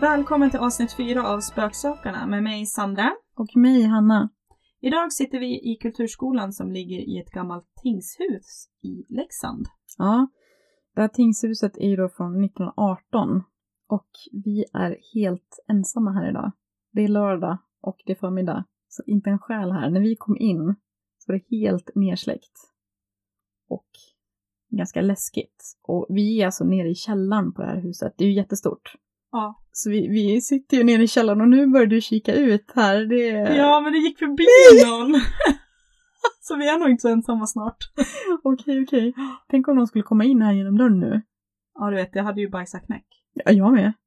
Välkommen till avsnitt fyra av Spöksökarna med mig Sandra. Och mig, Hanna. Idag sitter vi i Kulturskolan som ligger i ett gammalt tingshus i Leksand. Ja, det här tingshuset är ju då från 1918 och vi är helt ensamma här idag. Det är lördag och det är förmiddag, så inte en själ här. När vi kom in så var det helt nersläckt och ganska läskigt. Och vi är alltså nere i källaren på det här huset. Det är ju jättestort. Ja. Så vi, vi sitter ju nere i källaren och nu börjar du kika ut här. Det. Ja, men det gick förbi någon. så vi är nog inte så ensamma snart. Okej, okej. Tänk om någon skulle komma in här genom dörren nu. Ja, du vet, jag hade ju bajsat knäck. Ja, jag med.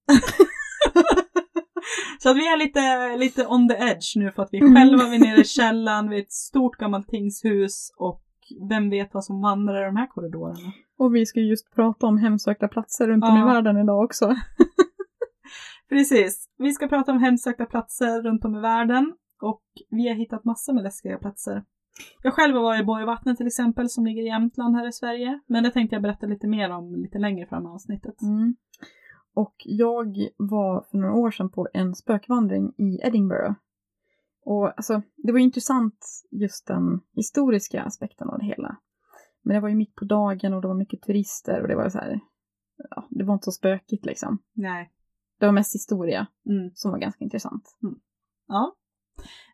Så att vi är lite, lite on the edge nu för att vi Mm. själva vi är nere i källaren, vi är ett stort gammalt tingshus och vem vet vad som vandrar i de här korridorerna. Och vi ska just prata om hemsökta platser runt om i Ja. världen idag också. Precis. Vi ska prata om hemsökta platser runt om i världen och vi har hittat massor med läskiga platser. Jag själv har varit i Borgvattnet till exempel som ligger i Jämtland här i Sverige. Men det tänkte jag berätta lite mer om lite längre fram i avsnittet. Mm. Och jag var för några år sedan på en spökvandring i Edinburgh. Och alltså, det var intressant just den historiska aspekten av det hela. Men det var ju mitt på dagen och det var mycket turister och det var så här, ja, det var inte så spökigt liksom. Nej. Det var mest historia Mm. som var ganska intressant. Ja.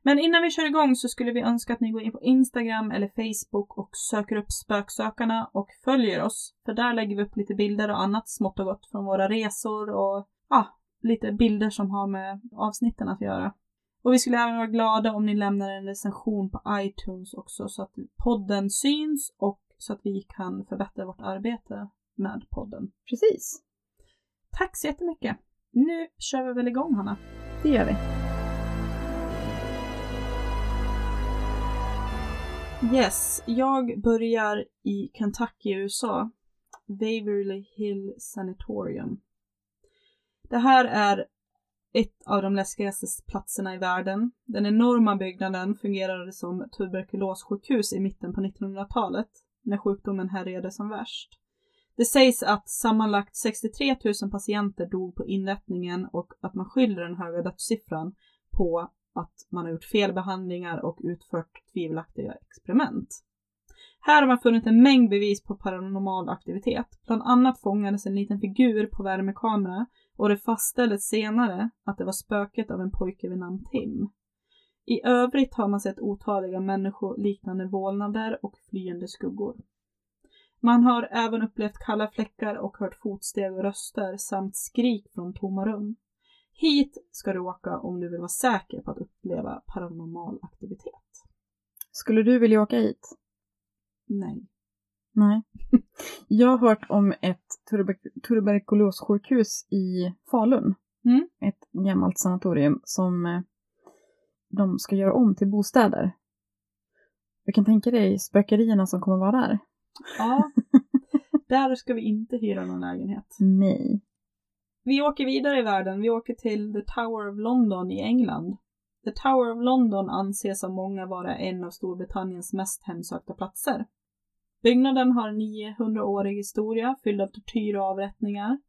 Men innan vi kör igång så skulle vi önska att ni går in på Instagram eller Facebook och söker upp Spöksökarna och följer oss. För där lägger vi upp lite bilder och annat smått och gott från våra resor och ja, lite bilder som har med avsnitten att göra. Och vi skulle även vara glada om ni lämnar en recension på iTunes också så att podden syns och så att vi kan förbättra vårt arbete med podden. Precis, Tack så jättemycket! Nu kör vi väl igång Hanna. det gör vi. Yes, jag börjar i Kentucky, USA. Waverly Hill Sanatorium. Det här är ett av de läskigaste platserna i världen. Den enorma byggnaden fungerade som tuberkulossjukhus i mitten på 1900-talet, när sjukdomen härjade som värst. Det sägs att sammanlagt 63 000 patienter dog på inrättningen och att man skyller den höga dödssiffran på att man har gjort felbehandlingar och utfört tvivelaktiga experiment. Här har man funnit en mängd bevis på paranormal aktivitet. Bland annat fångades en liten figur på värmekamera och det fastställdes senare att det var spöket av en pojke vid namn Tim. I övrigt har man sett otaliga människoliknande vålnader och flyende skuggor. Man har även upplevt kalla fläckar och hört fotsteg och röster samt skrik från tomma rum. Hit ska du åka om du vill vara säker på att uppleva paranormal aktivitet. Skulle du vilja åka hit? Nej. Nej. Jag har hört om ett tuber- tuberkulossjukhus i Falun. Mm. Ett gammalt sanatorium som eh, de ska göra om till bostäder. Jag kan tänka dig spökerierna som kommer vara där. Ja. Där ska vi inte hyra någon lägenhet. Nej. Vi åker vidare i världen. Vi åker till The Tower of London i England. The Tower of London anses av många vara en av Storbritanniens mest hemsökta platser. Byggnaden har en 900-årig historia fylld av tortyr och avrättningar.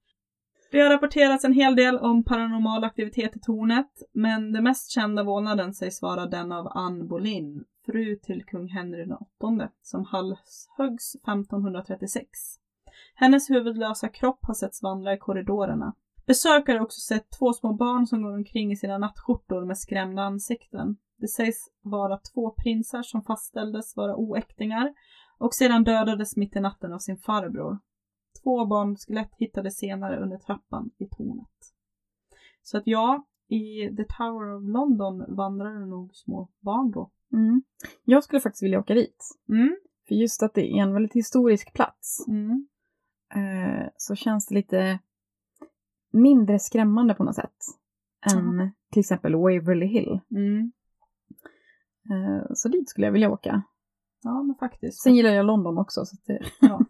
Det har rapporterats en hel del om paranormal aktivitet i tornet, men den mest kända vålnaden sägs vara den av Anne Boleyn, fru till kung Henry VIII, som halshöggs 1536. Hennes huvudlösa kropp har setts vandra i korridorerna. Besökare har också sett två små barn som går omkring i sina nattskjortor med skrämda ansikten. Det sägs vara två prinsar som fastställdes vara oäktingar och sedan dödades mitt i natten av sin farbror. Två barnskelett hittades senare under trappan i tornet. Så att ja, i The Tower of London vandrar det nog små barn då. Mm. Jag skulle faktiskt vilja åka dit. Mm, För just att det är en väldigt historisk plats mm, eh, så känns det lite mindre skrämmande på något sätt. Än till exempel Waverly Hill. mm. Eh, så dit skulle jag vilja åka. Ja, men faktiskt. Sen gillar jag London också. Så det, Ja.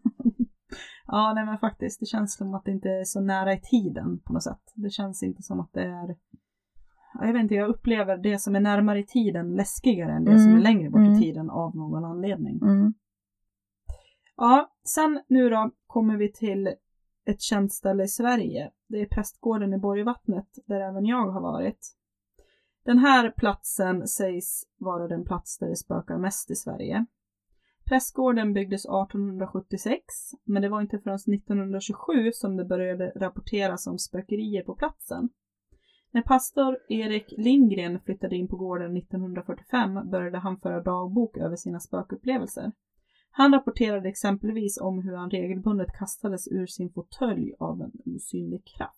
ja, nej men faktiskt. Det känns som att det inte är så nära i tiden på något sätt. Det känns inte som att det är... Ja, Jag vet inte, jag upplever det som är närmare i tiden läskigare än det som är Mm, längre bort mm. i tiden av någon anledning. mm. Ja, sen nu då kommer vi till ett känt ställe i Sverige. Det är prästgården i Borgvattnet där även jag har varit. Den här platsen sägs vara den plats där det spökar mest i Sverige. Prästgården byggdes 1876, men det var inte förrän 1927 som det började rapporteras om spökerier på platsen. När pastor Erik Lindgren flyttade in på gården 1945 började han föra dagbok över sina spökupplevelser. Han rapporterade exempelvis om hur han regelbundet kastades ur sin fåtölj av en osynlig kraft.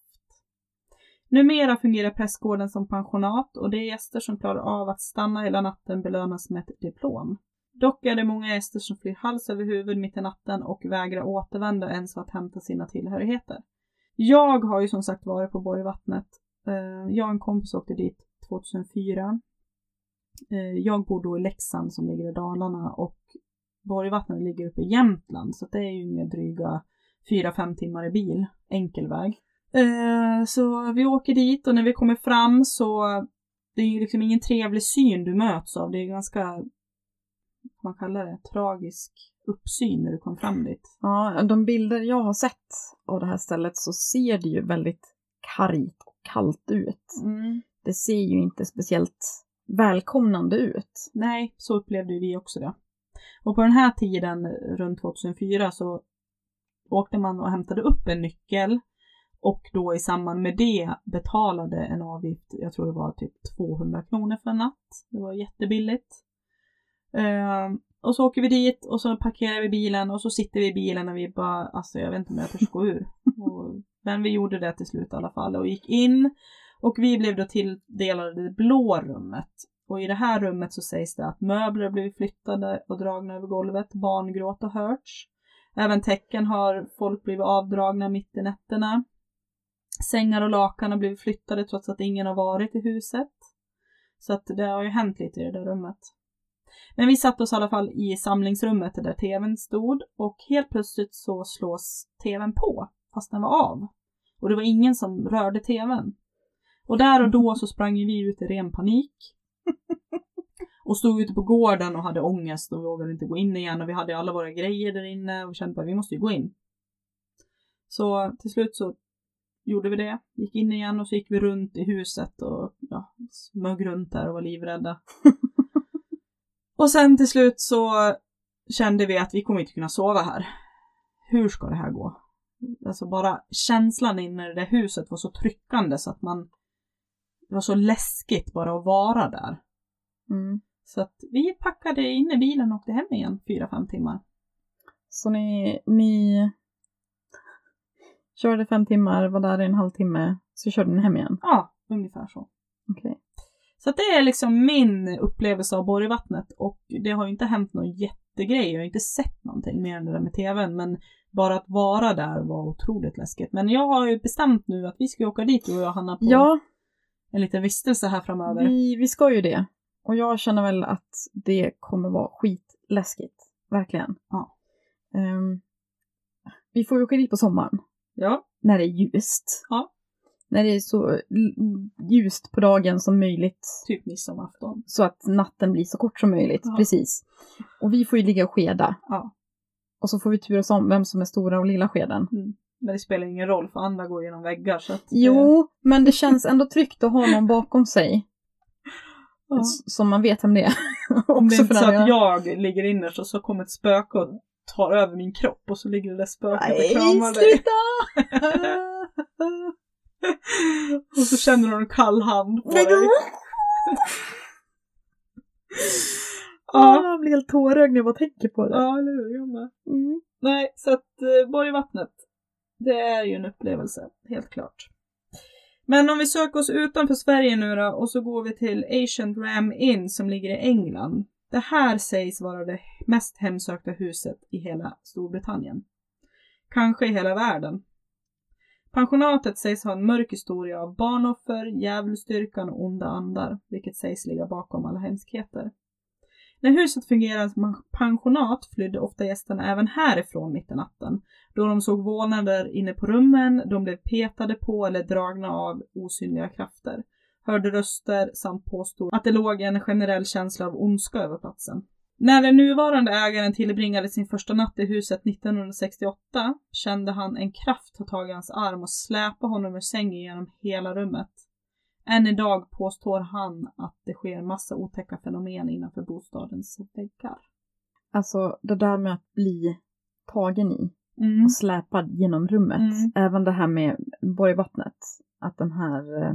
Numera fungerar prästgården som pensionat och de gäster som klarar av att stanna hela natten belönas med ett diplom. Dock är det många gäster som flyr hals över huvud mitt i natten och vägrar återvända ens för att hämta sina tillhörigheter. Jag har ju som sagt varit på Borgvattnet. Eh, jag och en kompis åkte dit 2004. Eh, jag bor då i Leksand som ligger i Dalarna och Borgvattnet ligger uppe i Jämtland så det är ju inga dryga 4-5 timmar i bil, enkel väg. Eh, så vi åker dit och när vi kommer fram så det är ju liksom ingen trevlig syn du möts av. Det är ganska man kallar det, tragisk uppsyn när du kom fram dit. Ja, de bilder jag har sett av det här stället så ser det ju väldigt kargt kallt ut. Mm. Det ser ju inte speciellt välkomnande ut. Nej, så upplevde vi också det. Och på den här tiden, runt 2004, så åkte man och hämtade upp en nyckel och då i samband med det betalade en avgift, jag tror det var typ 200 kronor för en natt. Det var jättebilligt. Uh, och så åker vi dit och så parkerar vi bilen och så sitter vi i bilen och vi bara, alltså jag vet inte om jag törs gå ur. Och, men vi gjorde det till slut i alla fall och gick in. Och vi blev då tilldelade det blå rummet. Och i det här rummet så sägs det att möbler blivit flyttade och dragna över golvet, barngråt har hörts. Även tecken har folk blivit avdragna mitt i nätterna. Sängar och lakan har blivit flyttade trots att ingen har varit i huset. Så att det har ju hänt lite i det där rummet. Men vi satte oss i alla fall i samlingsrummet där tvn stod och helt plötsligt så slås tvn på fast den var av. Och det var ingen som rörde tvn. Och där och då så sprang vi ut i ren panik. Och stod ute på gården och hade ångest och vågade inte gå in igen och vi hade alla våra grejer där inne och kände att vi måste ju gå in. Så till slut så gjorde vi det, gick in igen och så gick vi runt i huset och ja, smög runt där och var livrädda. Och sen till slut så kände vi att vi kommer inte kunna sova här. Hur ska det här gå? Alltså bara känslan inne i det huset var så tryckande så att man... Det var så läskigt bara att vara där. Mm. Så att vi packade in i bilen och åkte hem igen fyra, fem timmar. Så ni, ni körde fem timmar, var där i en halvtimme, så körde ni hem igen? Ja, ungefär så. Okej. Så att det är liksom min upplevelse av Borgvattnet och det har ju inte hänt någon jättegrej. Jag har inte sett någonting mer än det där med tvn men bara att vara där var otroligt läskigt. Men jag har ju bestämt nu att vi ska åka dit du och jag Hanna på Ja, en liten vistelse här framöver. vi, vi ska ju det. Och jag känner väl att det kommer vara skitläskigt. Verkligen. Ja. Ehm, vi får ju åka dit på sommaren. Ja, När det är ljust. Ja. När det är så ljust på dagen som möjligt. typ midsommarafton. Så att natten blir så kort som möjligt. Ja. Precis. Och vi får ju ligga och skeda. Ja. Och så får vi turas om vem som är stora och lilla skeden. Men det spelar ingen roll för andra går genom väggar så att... Jo, men det känns ändå tryggt att ha någon bakom sig. Ja. Som man vet vem det är. Om det är inte så att jag ligger innerst och så kommer ett spöke och tar över min kropp och så ligger det där spöket och Nej, kramar dig. sluta! och så känner du en kall hand på Nej, dig. Ja, Jag blir helt tårögd när jag bara tänker på det. ja, eller hur? Jag med. Mm. Nej, så att eh, Borgvattnet, det är ju en upplevelse, helt klart. Men om vi söker oss utanför Sverige nu då och så går vi till Ancient Ram Inn som ligger i England. Det här sägs vara det mest hemsökta huset i hela Storbritannien. Kanske i hela världen. Pensionatet sägs ha en mörk historia av barnoffer, djävulsdyrkan och onda andar, vilket sägs ligga bakom alla hemskheter. När huset fungerade som pensionat flydde ofta gästerna även härifrån mitt i natten, då de såg vålnader inne på rummen, de blev petade på eller dragna av osynliga krafter, hörde röster samt påstod att det låg en generell känsla av ondska över platsen. När den nuvarande ägaren tillbringade sin första natt i huset 1968 kände han en kraft ta tag i hans arm och släpa honom ur sängen genom hela rummet. Än idag påstår han att det sker massa otäcka fenomen innanför bostadens väggar. Alltså det där med att bli tagen i Mm. och släpad genom rummet. Mm. Även det här med Borgvattnet. Att den här eh,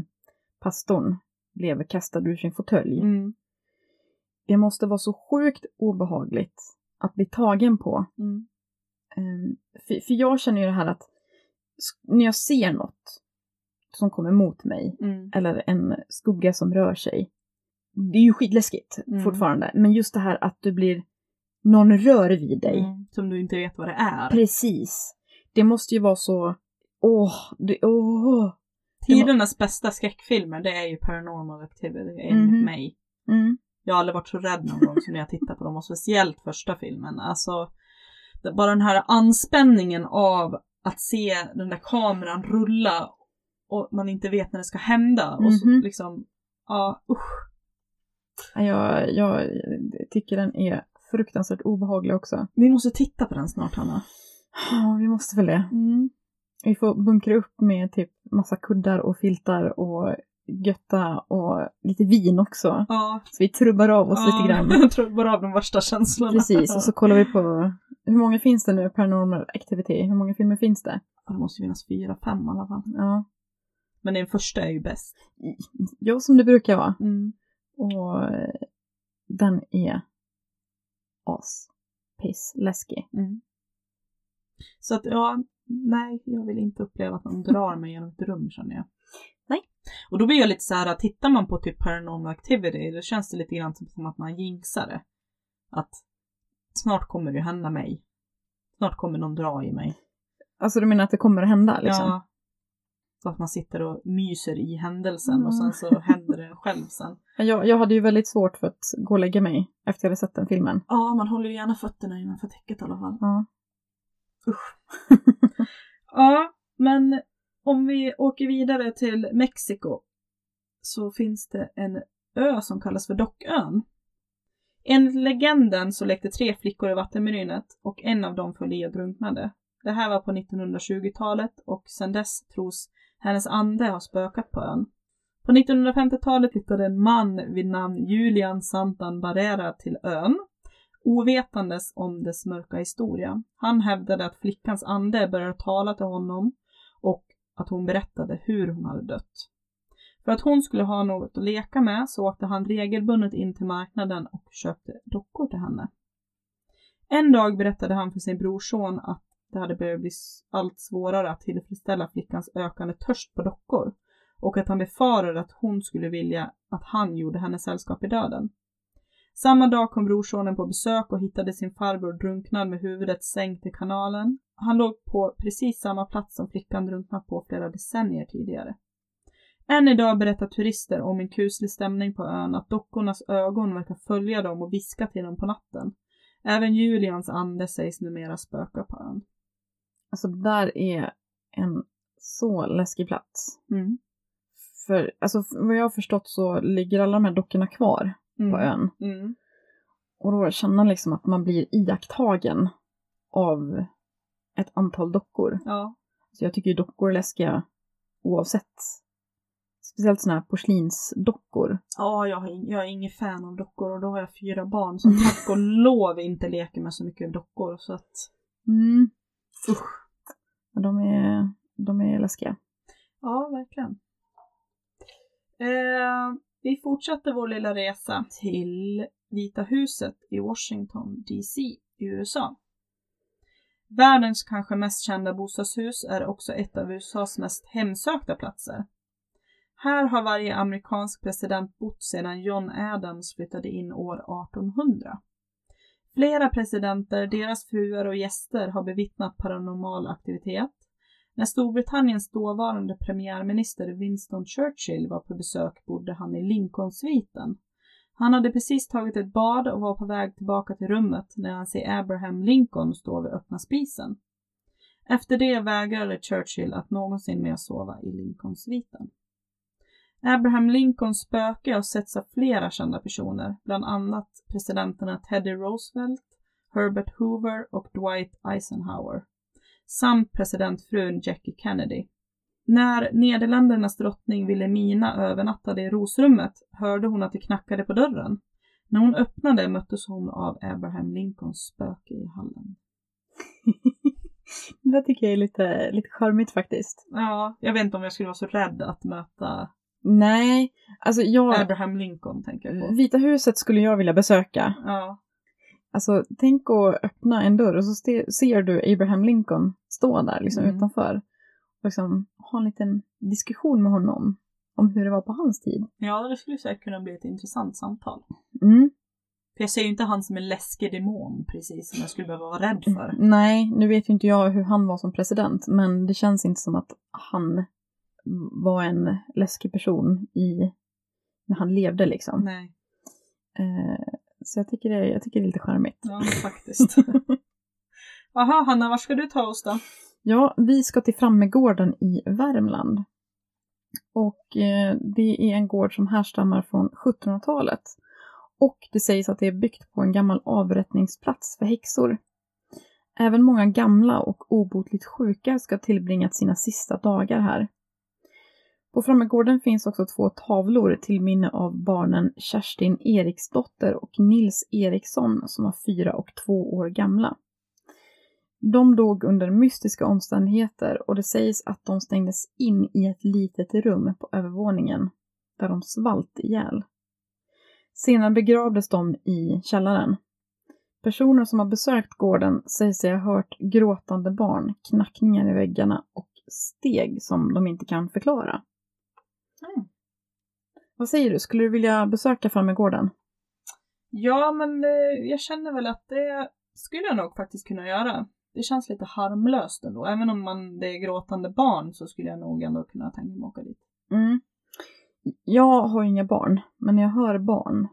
pastorn blev kastad ur sin fåtölj. Mm. Det måste vara så sjukt obehagligt att bli tagen på. Ehm, för, för jag känner ju det här att när jag ser något som kommer mot mig Mm. eller en skugga som rör sig. Det är ju skitläskigt Mm. fortfarande. Men just det här att du blir, någon rör vid dig. Mm. Som du inte vet vad det är. Precis. Det måste ju vara så, åh, det, åh. Tidernas bästa skräckfilmer det är ju Paranormal Activity enligt Mhm. mig. Mm. Jag har aldrig varit så rädd någon gång som när jag tittar på dem och speciellt första filmen. Alltså, bara den här anspänningen av att se den där kameran rulla och man inte vet när det ska hända. Och så Mhm. liksom, ja usch. Ja, Jag, jag tycker den är fruktansvärt obehaglig också. Vi måste titta på den snart Hanna. Ja, vi måste väl det. Mm. Vi får bunkra upp med typ massa kuddar och filtar och götta och lite vin också. Ja, Så vi trubbar av oss lite grann. Bara av de värsta känslorna. Precis, och så kollar vi på hur många finns det nu, Paranormal Activity? Hur många filmer finns det? Ja, Det måste finnas fyra, fem i alla fall. Ja, Men den första är ju bäst. ja som det brukar vara. Mm. Och den är as piss läskig. Mm. Så att ja, nej, jag vill inte uppleva att någon drar mig genom ett rum känner jag. Nej. Och då blir jag lite så här, tittar man på typ paranormal activity, då känns det lite grann som- att man jinxar det. Att snart kommer det hända mig. Snart kommer någon dra i mig. Alltså du menar att det kommer att hända liksom? Ja. Så att man sitter och myser i händelsen och sen Mm. så händer det själv sen. Jag, jag hade ju väldigt svårt för att gå och lägga mig efter jag hade sett den filmen. Ja, man håller ju gärna fötterna innanför täcket i alla fall. Ja. Ja, men om vi åker vidare till Mexiko så finns det en ö som kallas för Dockön. Enligt legenden så lekte tre flickor i vattenmyrinet och en av dem föll i och drunknade. Det här var på 1920-talet och sedan dess tros hennes ande har spökat på ön. På 1950-talet flyttade en man vid namn Julian Santan Barrera till ön ovetandes om dess mörka historia. Han hävdade att flickans ande började tala till honom och att hon berättade hur hon hade dött. För att hon skulle ha något att leka med så åkte han regelbundet in till marknaden och köpte dockor till henne. En dag berättade han för sin brorson att det hade börjat bli allt svårare att tillfredsställa flickans ökande törst på dockor och att han befarade att hon skulle vilja att han gjorde henne sällskap i döden. Samma dag kom brorsonen på besök och hittade sin farbror drunknad med huvudet sänkt i kanalen. Han låg på precis samma plats som flickan drunknat på flera decennier tidigare. Än idag berättar turister om en kuslig stämning på ön, att dockornas ögon verkar följa dem och viska till dem på natten. Även Julians ande sägs numera spöka på ön. Alltså det där är en så läskig plats. Mm. För alltså, vad jag har förstått så ligger alla de här dockorna kvar Mm. på ön. Mm. Och då känner liksom att man blir iakttagen av ett antal dockor. Ja. Så jag tycker ju dockor är läskiga oavsett. Speciellt sådana här porslinsdockor. Ja, jag, jag är ingen fan av dockor och då har jag fyra barn som tack och lov inte leker med så mycket dockor så att Mm usch. De är, de är läskiga. Ja, verkligen. Eh, vi fortsätter vår lilla resa till Vita huset i Washington DC i USA. Världens kanske mest kända bostadshus är också ett av USAs mest hemsökta platser. Här har varje amerikansk president bott sedan John Adams flyttade in år 1800. Flera presidenter, deras fruar och gäster har bevittnat paranormal aktivitet. När Storbritanniens dåvarande premiärminister Winston Churchill var på besök bodde han i Lincolnsviten. Han hade precis tagit ett bad och var på väg tillbaka till rummet när han ser Abraham Lincoln stå vid öppna spisen. Efter det vägrade Churchill att någonsin mer sova i Lincolnsviten. Abraham Lincolns spöke har setts av flera kända personer, bland annat presidenterna Teddy Roosevelt, Herbert Hoover och Dwight Eisenhower, samt presidentfrun Jackie Kennedy. När Nederländernas drottning Wilhelmina övernattade i rosrummet hörde hon att det knackade på dörren. När hon öppnade möttes hon av Abraham Lincolns spöke i hallen. det tycker jag är lite, lite charmigt faktiskt. Ja, jag vet inte om jag skulle vara så rädd att möta Nej, alltså jag... Abraham Lincoln tänker jag på. Vita huset skulle jag vilja besöka. Ja. Alltså, tänk att öppna en dörr och så ser du Abraham Lincoln stå där liksom mm. utanför. Och liksom ha en liten diskussion med honom om hur det var på hans tid. Ja, det skulle säkert kunna bli ett intressant samtal. Mm. För jag ser ju inte han som en läskig demon precis som jag skulle behöva vara rädd för. Nej, nu vet ju inte jag hur han var som president, men det känns inte som att han var en läskig person i, när han levde liksom. Nej. Eh, så jag tycker, det, jag tycker det är lite charmigt. Ja, faktiskt. Jaha, Hanna, var ska du ta oss då? Ja, vi ska till Frammegården i Värmland. Och eh, det är en gård som härstammar från 1700-talet. Och det sägs att det är byggt på en gammal avrättningsplats för häxor. Även många gamla och obotligt sjuka ska tillbringat sina sista dagar här. På Frammegården finns också två tavlor till minne av barnen Kerstin Eriksdotter och Nils Eriksson som var fyra och två år gamla. De dog under mystiska omständigheter och det sägs att de stängdes in i ett litet rum på övervåningen där de svalt ihjäl. Senare begravdes de i källaren. Personer som har besökt gården säger sig ha hört gråtande barn, knackningar i väggarna och steg som de inte kan förklara. Mm. Vad säger du, skulle du vilja besöka Frammegården? Ja, men eh, jag känner väl att det skulle jag nog faktiskt kunna göra. Det känns lite harmlöst ändå. Även om man, det är gråtande barn så skulle jag nog ändå kunna tänka mig åka dit. Mm. Jag har inga barn, men när jag hör barn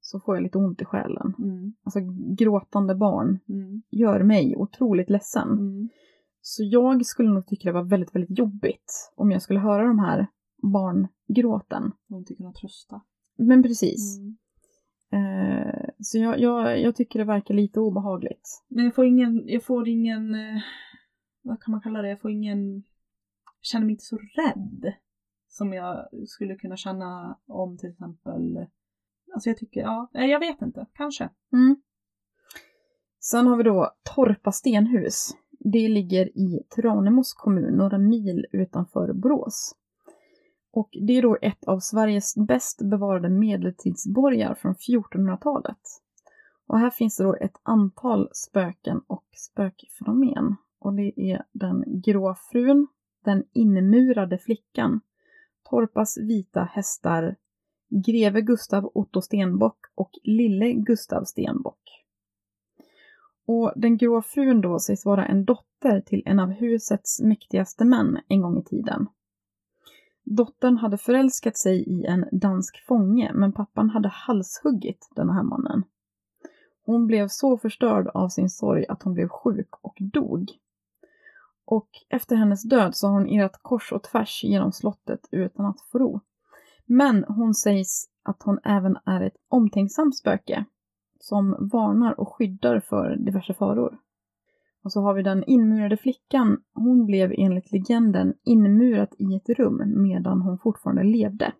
så får jag lite ont i själen. Mm. Alltså gråtande barn mm. gör mig otroligt ledsen. Mm. Så jag skulle nog tycka det var väldigt, väldigt jobbigt om jag skulle höra de här barngråten. Och inte kunna trösta. Men precis. Mm. Eh, så jag, jag, jag tycker det verkar lite obehagligt. Men jag får ingen, jag får ingen, eh, vad kan man kalla det, jag får ingen, jag känner mig inte så rädd. Som jag skulle kunna känna om till exempel, alltså jag tycker, ja, jag vet inte, kanske. Mm. Sen har vi då Torpa stenhus. Det ligger i Tranemos kommun, några mil utanför Borås. Och det är då ett av Sveriges bäst bevarade medeltidsborgar från 1400-talet. Och här finns det då ett antal spöken och spökfenomen. Och det är den grå frun, den inmurade flickan, Torpas vita hästar, greve Gustav Otto Stenbock och lille Gustav Stenbock. Och den grå frun då sägs vara en dotter till en av husets mäktigaste män en gång i tiden. Dottern hade förälskat sig i en dansk fånge, men pappan hade halshuggit den här mannen. Hon blev så förstörd av sin sorg att hon blev sjuk och dog. Och efter hennes död så har hon irrat kors och tvärs genom slottet utan att få ro. Men hon sägs att hon även är ett omtänksamt spöke som varnar och skyddar för diverse faror. Och så har vi den inmurade flickan. Hon blev enligt legenden inmurat i ett rum medan hon fortfarande levde.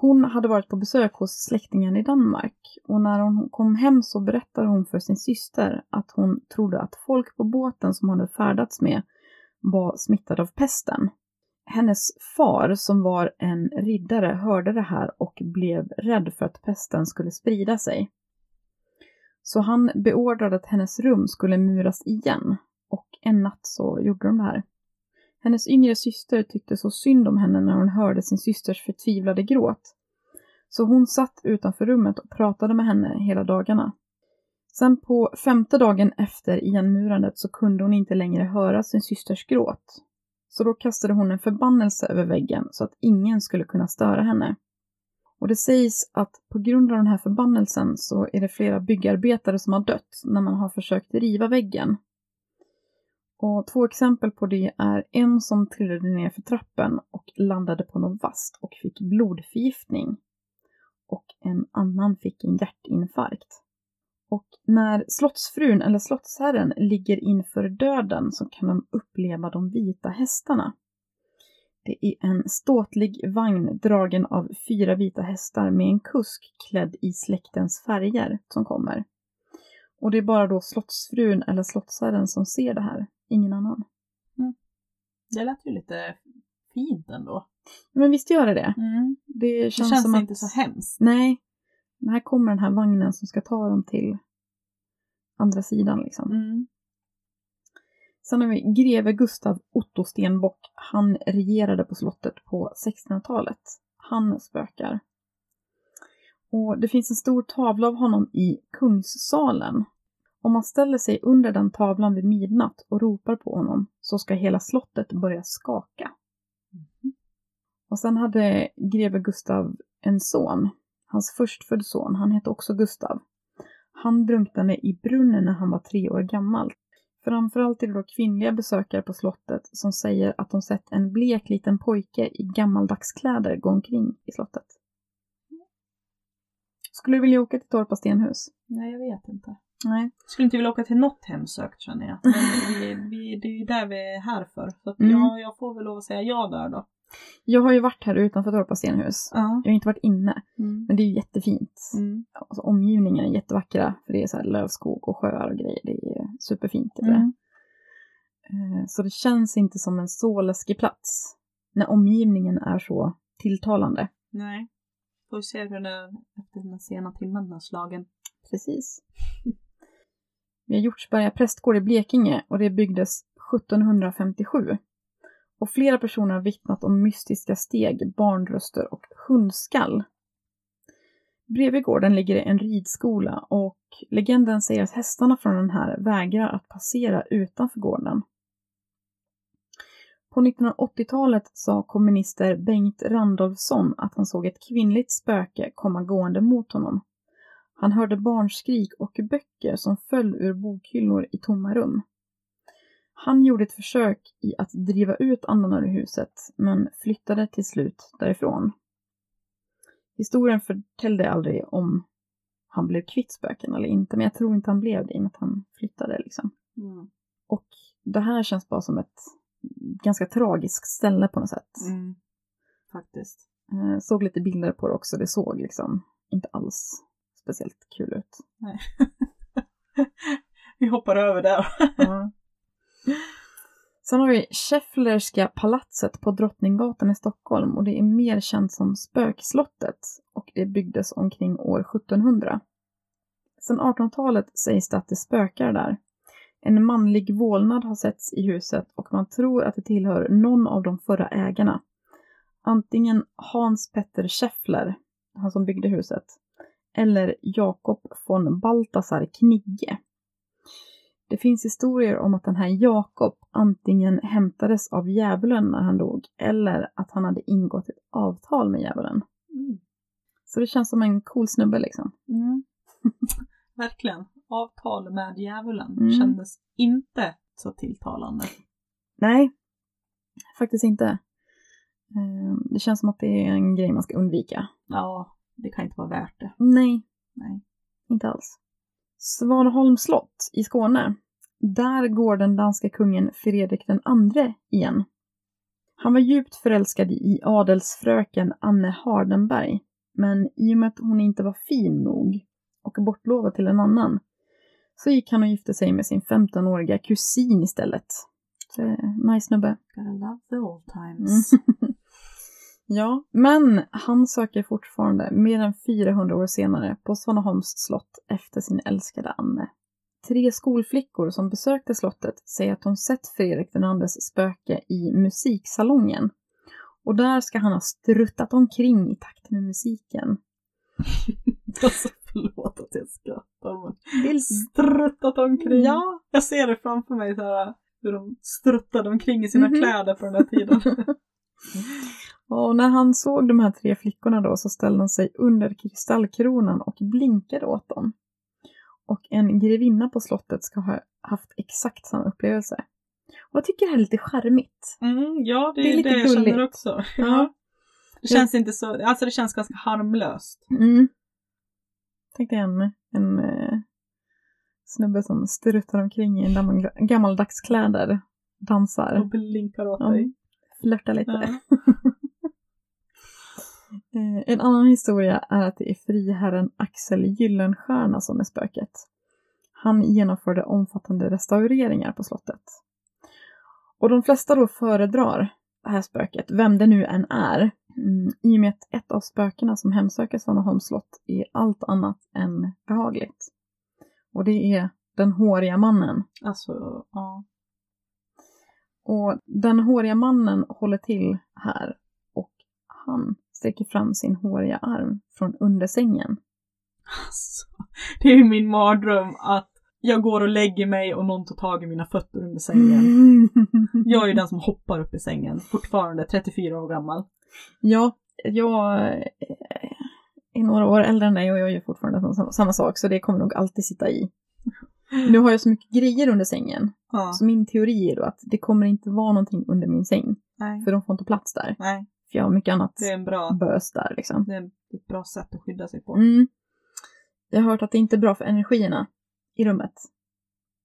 Hon hade varit på besök hos släktingen i Danmark och när hon kom hem så berättade hon för sin syster att hon trodde att folk på båten som hon hade färdats med var smittade av pesten. Hennes far, som var en riddare, hörde det här och blev rädd för att pesten skulle sprida sig. Så han beordrade att hennes rum skulle muras igen och en natt så gjorde de det här. Hennes yngre syster tyckte så synd om henne när hon hörde sin systers förtvivlade gråt. Så hon satt utanför rummet och pratade med henne hela dagarna. Sen på femte dagen efter igenmurandet så kunde hon inte längre höra sin systers gråt. Så då kastade hon en förbannelse över väggen så att ingen skulle kunna störa henne. Och det sägs att på grund av den här förbannelsen så är det flera byggarbetare som har dött när man har försökt riva väggen. Och två exempel på det är en som trillade ner för trappen och landade på något vasst och fick blodförgiftning. Och en annan fick en hjärtinfarkt. Och när slottsfrun eller slottsherren ligger inför döden så kan de uppleva de vita hästarna. Det är en ståtlig vagn dragen av fyra vita hästar med en kusk klädd i släktens färger som kommer. Och det är bara då slottsfrun eller slottsherren som ser det här, ingen annan. Det lät ju lite fint ändå. Men visst gör det det? Mm. Det Det känns, känns som inte att... så hemskt. Nej. Men här kommer den här vagnen som ska ta dem till andra sidan liksom. Mm. Sen har vi greve Gustav Otto Stenbock. Han regerade på slottet på 1600-talet. Han spökar. Och det finns en stor tavla av honom i Kungssalen. Om man ställer sig under den tavlan vid midnatt och ropar på honom så ska hela slottet börja skaka. Och sen hade greve Gustav en son, hans förstfödde son, han hette också Gustav. Han drunknade i brunnen när han var tre år gammal. Framförallt är det då kvinnliga besökare på slottet som säger att de sett en blek liten pojke i gammaldags kläder gå omkring i slottet. Skulle du vilja åka till Torpa stenhus? Nej, jag vet inte. Nej. Skulle inte vilja åka till något hemsökt känner jag. Men vi, vi, det är ju där vi är här för. Så Mm. jag, jag får väl lov att säga ja där då. Jag har ju varit här utanför Torpa stenhus. Ja. Jag har inte varit inne, Mm. men det är ju jättefint. Mm. Alltså, omgivningen är jättevackra, för det är så här lövskog och sjöar och grejer. Det är superfint. Det. Mm. Eh, Så det känns inte som en så läskig plats när omgivningen är så tilltalande. Nej. Får se hur det är efter den sena timmen när slagen. Precis. Vi har Hjortsberga prästgård i Blekinge och det byggdes 1757. Och flera personer har vittnat om mystiska steg, barnröster och hundskall. Bredvid gården ligger det en ridskola och legenden säger att hästarna från den här vägrar att passera utanför gården. På 1980-talet sa kommunister Bengt Randolfsson att han såg ett kvinnligt spöke komma gående mot honom. Han hörde barnskrik och böcker som föll ur bokhyllor i tomma rum. Han gjorde ett försök i att driva ut andarna ur huset, men flyttade till slut därifrån. Historien förtällde aldrig om han blev kvitt spöken eller inte, men jag tror inte han blev det i och med att han flyttade liksom. Mm. Och det här känns bara som ett ganska tragiskt ställe på något sätt. Mm. Faktiskt. Eh, såg lite bilder på det också, det såg liksom inte alls speciellt kul ut. Nej. vi hoppar över där. Ja. Sen har vi Schefflerska palatset på Drottninggatan i Stockholm och det är mer känt som Spökslottet och det byggdes omkring år 1700. Sen 1800-talet sägs det att det spökar där. En manlig vålnad har setts i huset och man tror att det tillhör någon av de förra ägarna. Antingen Hans Petter Scheffler, han som byggde huset, eller Jakob von Balthasar Knigge. Det finns historier om att den här Jakob antingen hämtades av djävulen när han dog eller att han hade ingått ett avtal med djävulen. Mm. Så det känns som en cool snubbe liksom. Mm. Verkligen. Avtal med djävulen Mm. kändes inte så tilltalande. Nej, faktiskt inte. Eh, Det känns som att det är en grej man ska undvika. Ja, det kan inte vara värt det. Nej, Nej. inte alls. Svaneholms slott i Skåne. Där går den danska kungen Fredrik den andre igen. Han var djupt förälskad i adelsfröken Anne Hardenberg, men i och med att hon inte var fin nog och bortlovad till en annan så gick han och gifte sig med sin 15-åriga kusin istället. Så, eh, nice snubbe. Gotta love the old times. Mm. ja, men han söker fortfarande, mer än 400 år senare, på Svaneholms slott efter sin älskade Anne. Tre skolflickor som besökte slottet säger att de sett Fredrik den andres spöke i musiksalongen. Och där ska han ha struttat omkring i takt med musiken. Alltså förlåt att jag skrattar men Vill... struttat omkring. Ja. Jag ser det framför mig så här hur de struttade omkring i sina Mhm. kläder på den här tiden. Och när han såg de här tre flickorna då så ställde han sig under kristallkronan och blinkade åt dem. Och en grevinna på slottet ska ha haft exakt samma upplevelse. Och jag tycker det här är lite charmigt. Mm, ja, det, Det är lite det jag känner gulligt. också. Ja. Det känns inte så, alltså det känns ganska harmlöst. Mm. Tänkte en, en eh, snubbe som struttar omkring i gammal, gammaldags kläder, Och dansar, blinkar åt Ja. dig. flörtar lite. Ja. Eh, En annan historia är att det är friherren Axel Gyllenstierna som är spöket. Han genomförde omfattande restaureringar på slottet. Och de flesta då föredrar det här spöket, vem det nu än är, mm, i och med att ett av spökena som hemsöker Svaneholms slott är allt annat än behagligt. Och det är den håriga mannen. Alltså, ja. Och den håriga mannen håller till här och han sträcker fram sin håriga arm från under sängen. Alltså, det är ju min mardröm att jag går och lägger mig och någon tar tag i mina fötter under sängen. Jag är ju den som hoppar upp i sängen, fortfarande 34 år gammal. Ja, jag eh, är några år äldre än dig och jag gör fortfarande samma, samma sak så det kommer nog alltid sitta i. Nu har jag så mycket grejer under sängen Ja. så min teori är då att det kommer inte vara någonting under min säng Nej. för de får inte plats där. Nej, För jag har mycket annat det är en bra, bös där liksom. det är ett bra sätt att skydda sig på. Mm. Jag har hört att det inte är bra för energierna i rummet.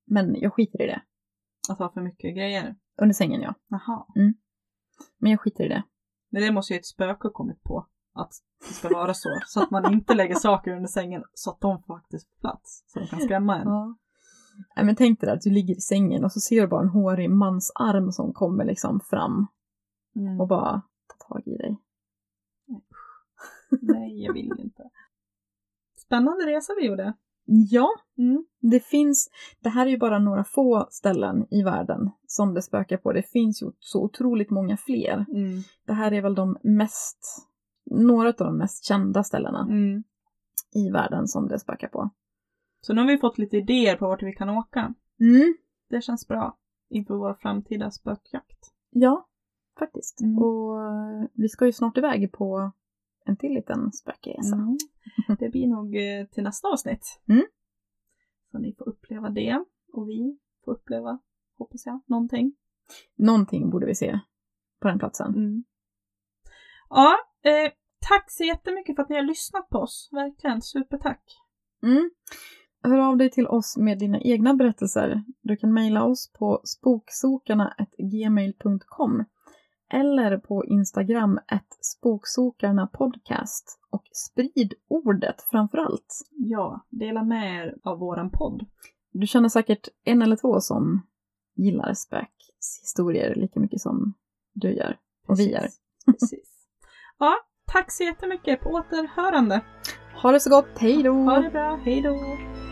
Men jag skiter i det. Att ha för mycket grejer. Under sängen ja. Jaha. Men jag skiter i det. Men det måste ju ett spöke ha kommit på. Att det ska vara så. Så att man inte lägger saker under sängen så att de faktiskt får plats. Så de kan skrämma en. Ja. Nej, men tänk dig att du ligger i sängen och så ser du bara en hårig mans arm som kommer liksom fram Mm. och bara tar tag i dig. Nej, jag vill inte. Spännande resa vi gjorde. Ja, Mm. det finns, det här är ju bara några få ställen i världen som det spökar på. Det finns ju så otroligt många fler. Mm. Det här är väl de mest, några av de mest kända ställena Mm. i världen som det spökar på. Så nu har vi fått lite idéer på vart vi kan åka. Mm, Det känns bra inför vår framtida spökjakt. ja, faktiskt. Mm. Och vi ska ju snart iväg på en till liten spökresa. Mm. Det blir nog eh, till nästa avsnitt. Mm. Så ni får uppleva det. Och vi får uppleva, hoppas jag, någonting. Någonting borde vi se på den platsen. Mm. Ja, eh, tack så jättemycket för att ni har lyssnat på oss. Verkligen, supertack. Mm. Hör av dig till oss med dina egna berättelser. Du kan mejla oss på spoksokarna.gmail.com eller på Instagram spoksokarna podcast och sprid ordet framför allt. Ja, dela med er av våran podd. Du känner säkert en eller två som gillar spökhistorier lika mycket som du gör och vi gör. Precis. Precis. Ja, tack så jättemycket. På återhörande. Ha det så gott, hej då! Ha det bra. Hej då.